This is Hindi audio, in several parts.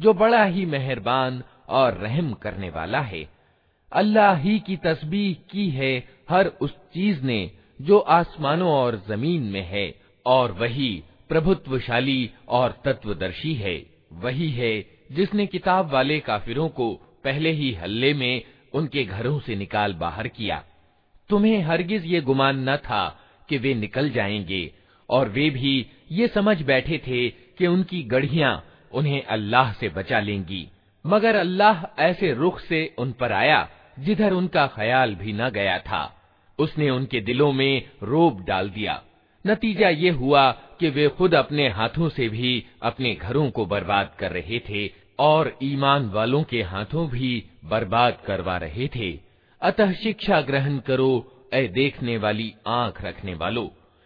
जो बड़ा ही मेहरबान और रहम करने वाला है। अल्लाह ही की तस्बीह की है हर उस चीज़ ने जो आसमानों और ज़मीन में है, और वही प्रभुत्वशाली और तत्वदर्शी है। वही है जिसने किताब वाले काफिरों को पहले ही हल्ले में उनके घरों से निकाल बाहर किया। तुम्हें हरगिज ये गुमान न था कि वे निकल जाएँगे, और वे भी ये समझ बैठे थे कि उनकी गढ़ियाँ उन्हें अल्लाह से बचा लेंगी। मगर अल्लाह ऐसे रुख से उन पर आया, जिधर उनका ख्याल भी न गया था। उसने उनके दिलों में रोब डाल दिया। नतीजा ये हुआ कि वे खुद अपने हाथों से भी अपने घरों को बर्बाद कर रहे थे, और ईमान वालों के हाथों भी बर्बाद करवा रहे थे। अतः शिक्षा ग्रहण करो ए देखने वाली आँख रखने वालों।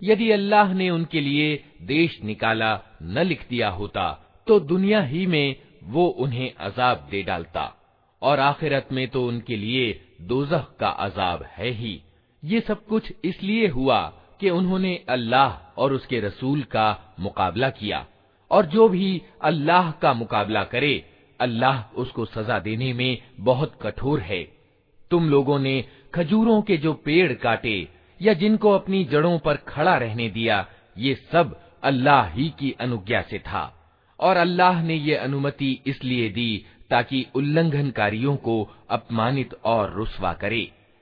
यदि अल्लाह ने उनके लिए देश निकाला न लिख दिया होता तो दुनिया ही में वो उन्हें अजाब दे डालता और आखिरत में तो उनके लिए दोजख का अजाब है ही। ये सब कुछ इसलिए हुआ कि उन्होंने अल्लाह और उसके रसूल का मुकाबला किया। और जो भी अल्लाह का मुकाबला करे, अल्लाह उसको सजा देने में बहुत कठोर है। तुम लोगों ने खजूरों के जो पेड़ काटे या जिनको अपनी जड़ों पर खड़ा रहने दिया, ये सब अल्लाह ही की अनुज्ञा से था। और अल्लाह ने ये अनुमति इसलिए दी ताकि उल्लंघनकारियों को अपमानित और रुसवा करे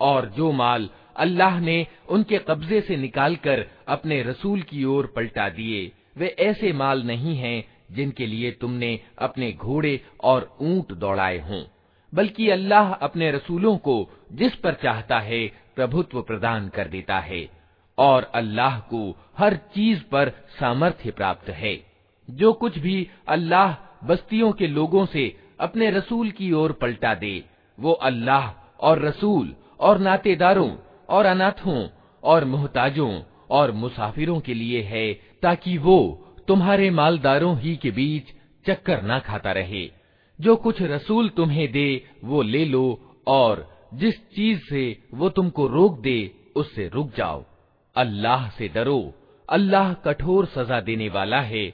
और जो माल अल्लाह ने उनके कब्जे से निकालकर अपने रसूल की ओर पलटा दिए वे ऐसे माल नहीं हैं जिनके लिए तुमने अपने घोड़े और ऊंट दौड़ाए हों बल्कि अल्लाह अपने रसूलों को जिस पर चाहता है प्रभुत्व प्रदान कर देता है, और अल्लाह को हर चीज़ पर सामर्थ्य प्राप्त है। जो कुछ भी अल्लाह बस्तियों के लोगों से अपने रसूल की ओर पलटा दे, वो अल्लाह और रसूल और नातेदारों और अनाथों और मोहताजों और मुसाफिरों के लिए है, ताकि वो तुम्हारे मालदारों ही के बीच चक्कर ना खाता रहे। जो कुछ रसूल तुम्हें दे, वो ले लो, और जिस चीज़ से वो तुमको रोक दे, उससे रुक जाओ। अल्लाह से डरो। अल्लाह कठोर सजा देने वाला है।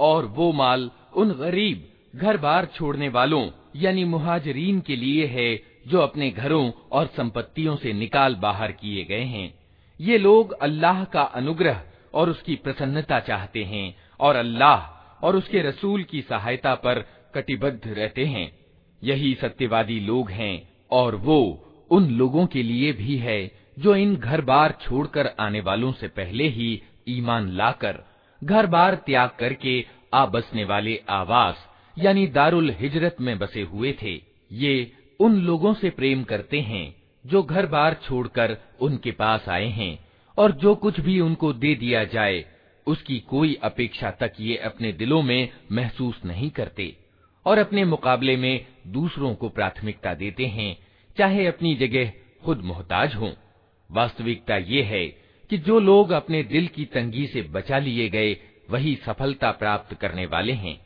और वो माल उन गरीब घर बार छोड़ने वालों यानी मुहाजरीन के लिए है जो अपने घरों और संपत्तियों से निकाल बाहर किए गए हैं ये लोग अल्लाह का अनुग्रह और उसकी प्रसन्नता चाहते हैं और अल्लाह और उसके रसूल की सहायता पर कटिबद्ध रहते हैं। यही सत्यवादी लोग हैं और वो उन लोगों के लिए भी है जो इन घर बार छोड़कर आने वालों से पहले ही ईमान लाकर घर बार त्याग करके आ बसने वाले आवास, यानी दारुल हिजरत में बसे हुए थे। ये उन लोगों से प्रेम करते हैं जो घर बार छोड़कर उनके पास आए हैं और जो कुछ भी उनको दे दिया जाए उसकी कोई अपेक्षा तक ये अपने दिलों में महसूस नहीं करते और अपने मुकाबले में दूसरों को प्राथमिकता देते हैं, चाहे अपनी जगह खुद मोहताज हों। वास्तविकता ये है कि जो लोग अपने दिल की तंगी से बचा लिए गए, वही सफलता प्राप्त करने वाले हैं।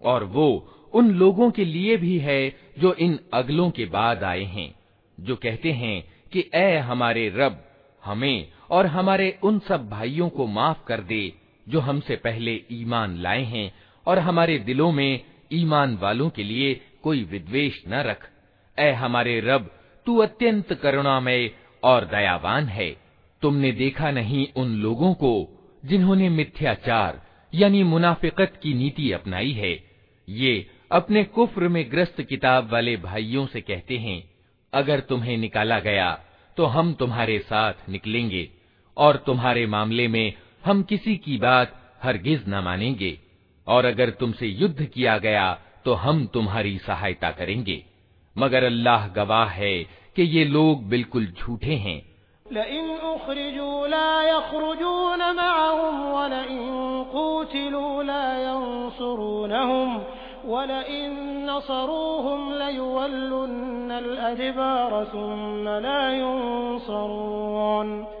और वो उन लोगों के लिए भी है जो इन अगलों के बाद आए हैं जो कहते हैं कि ए हमारे रब हमें और हमारे उन सब भाइयों को माफ कर दे जो हमसे पहले ईमान लाए हैं और हमारे दिलों में ईमान वालों के लिए कोई विद्वेष न रख। ए हमारे रब, तू अत्यंत करुणामय और दयावान है। तुमने देखा नहीं उन लोगों को जिन्होंने मिथ्याचार यानी मुनाफिकत की नीति अपनाई है। ये अपने कुफ्र में ग्रस्त किताब वाले भाइयों से कहते हैं, अगर तुम्हें निकाला गया तो हम तुम्हारे साथ निकलेंगे और तुम्हारे मामले में हम किसी की बात हरगिज न मानेंगे, और अगर तुमसे युद्ध किया गया तो हम तुम्हारी सहायता करेंगे। मगर अल्लाह गवाह है कि ये लोग बिल्कुल झूठे हैं। वलइन नसरूहुम लयुवल्लुन्न अल-अदबार सुम्मा ला युनसरून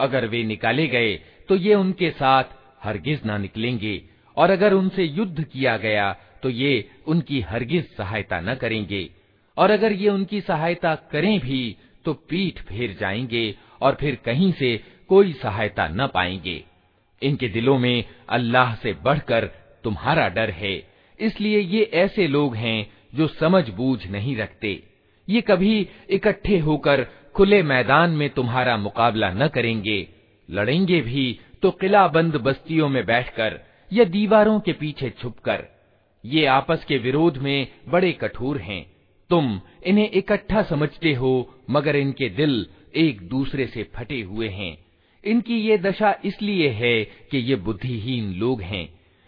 अगर वे निकाले गए तो ये उनके साथ हरगिज ना निकलेंगे और अगर उनसे युद्ध किया गया तो ये उनकी हरगिज सहायता न करेंगे और अगर ये उनकी सहायता करें भी तो पीठ फेर जाएंगे और फिर कहीं से कोई सहायता न पाएंगे इनके दिलों में अल्लाह से बढ़कर तुम्हारा डर है। इसलिए ये ऐसे लोग हैं जो समझ बूझ नहीं रखते। ये कभी इकट्ठे होकर खुले मैदान में तुम्हारा मुकाबला न करेंगे। लड़ेंगे भी तो किला बंद बस्तियों में बैठकर या दीवारों के पीछे छुपकर। ये आपस के विरोध में बड़े कठोर हैं। तुम इन्हें इकट्ठा समझते हो, मगर इनके दिल एक दूसरे से फटे हुए हैं। इनकी ये दशा इसलिए है कि ये बुद्धिहीन लोग हैं।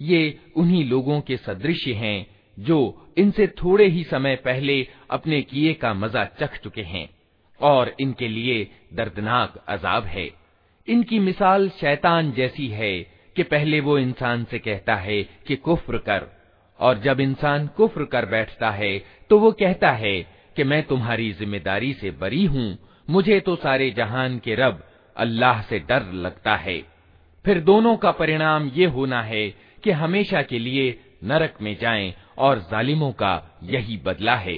ये उन्हीं लोगों के सदृश हैं जो इनसे थोड़े ही समय पहले अपने किए का मजा चख चुके हैं और इनके लिए दर्दनाक अजाब है इनकी मिसाल शैतान जैसी है कि पहले वो इंसान से कहता है कि कुफ्र कर और जब इंसान कुफ्र कर बैठता है तो वो कहता है कि मैं तुम्हारी ज़िम्मेदारी से बरी हूँ, मुझे तो सारे जहान के रब अल्लाह से डर लगता है। फिर दोनों का परिणाम ये होना है कि हमेशा के लिए नरक में जाएँ और जालिमों का यही बदला है।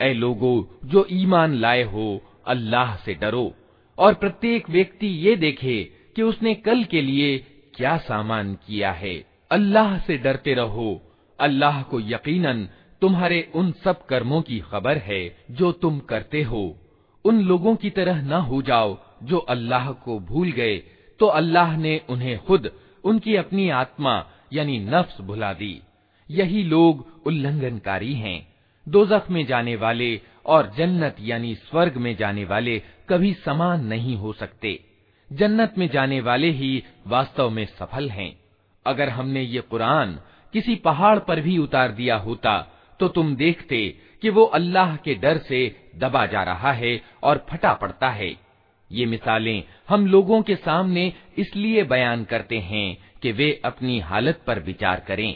ऐ लोगो जो ईमान लाए हो अल्लाह से डरो और प्रत्येक व्यक्ति ये देखे कि उसने कल के लिए क्या सामान किया है अल्लाह से डरते रहो। अल्लाह को यकीनन, तुम्हारे उन सब कर्मों की खबर है जो तुम करते हो। उन लोगों की तरह न हो जाओ जो अल्लाह को भूल गए। तो अल्लाह ने उन्हें खुद, उनकी अपनी आत्मा, यानी नफ्स भुला दी। यही लोग उल्लंघनकारी हैं। दोजख में जाने वाले और जन्नत, यानी स्वर्ग में जाने वाले कभी समान नहीं हो सकते। जन्नत में जाने वाले ही वास्तव में सफल हैं। अगर हमने ये कुरान किसी पहाड़ पर भी उतार दिया होता तो तुम देखते कि वो अल्लाह के डर से दबा जा रहा है और फटा पड़ता है। ये मिसालें हम लोगों के सामने इसलिए बयान करते हैं कि वे अपनी हालत पर विचार करें।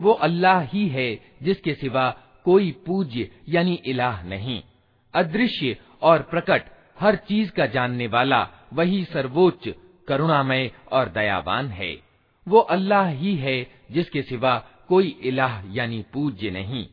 वो अल्लाह ही है जिसके सिवा कोई पूज्य यानी इलाह नहीं अदृश्य और प्रकट हर चीज का जानने वाला वही सर्वोच्च करुणामय और दयावान है वो अल्लाह ही है जिसके सिवा कोई इलाह यानी पूज्य नहीं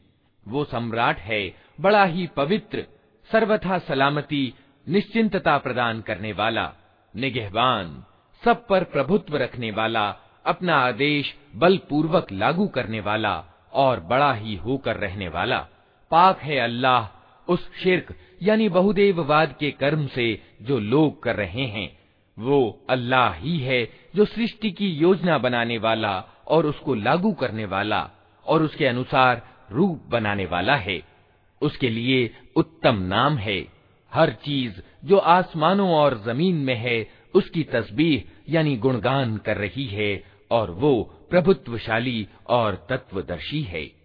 वो सम्राट है बड़ा ही पवित्र, सर्वथा सलामती, निश्चिंतता प्रदान करने वाला, निगहबान, सब पर प्रभुत्व रखने वाला, अपना आदेश बलपूर्वक लागू करने वाला और बड़ा ही होकर रहने वाला। पाक है अल्लाह उस शिरक, यानी बहुदेववाद के कर्म से जो लोग कर रहे हैं। वो अल्लाह ही है जो सृष्टि की योजना बनाने वाला और उसको लागू करने वाला और उसके अनुसार रूप बनाने वाला है। उसके लिए उत्तम नाम है। हर चीज़ जो आसमानों और ज़मीन में है, उसकी तस्बीह यानी गुणगान कर रही है और वो प्रभुत्वशाली और तत्वदर्शी है।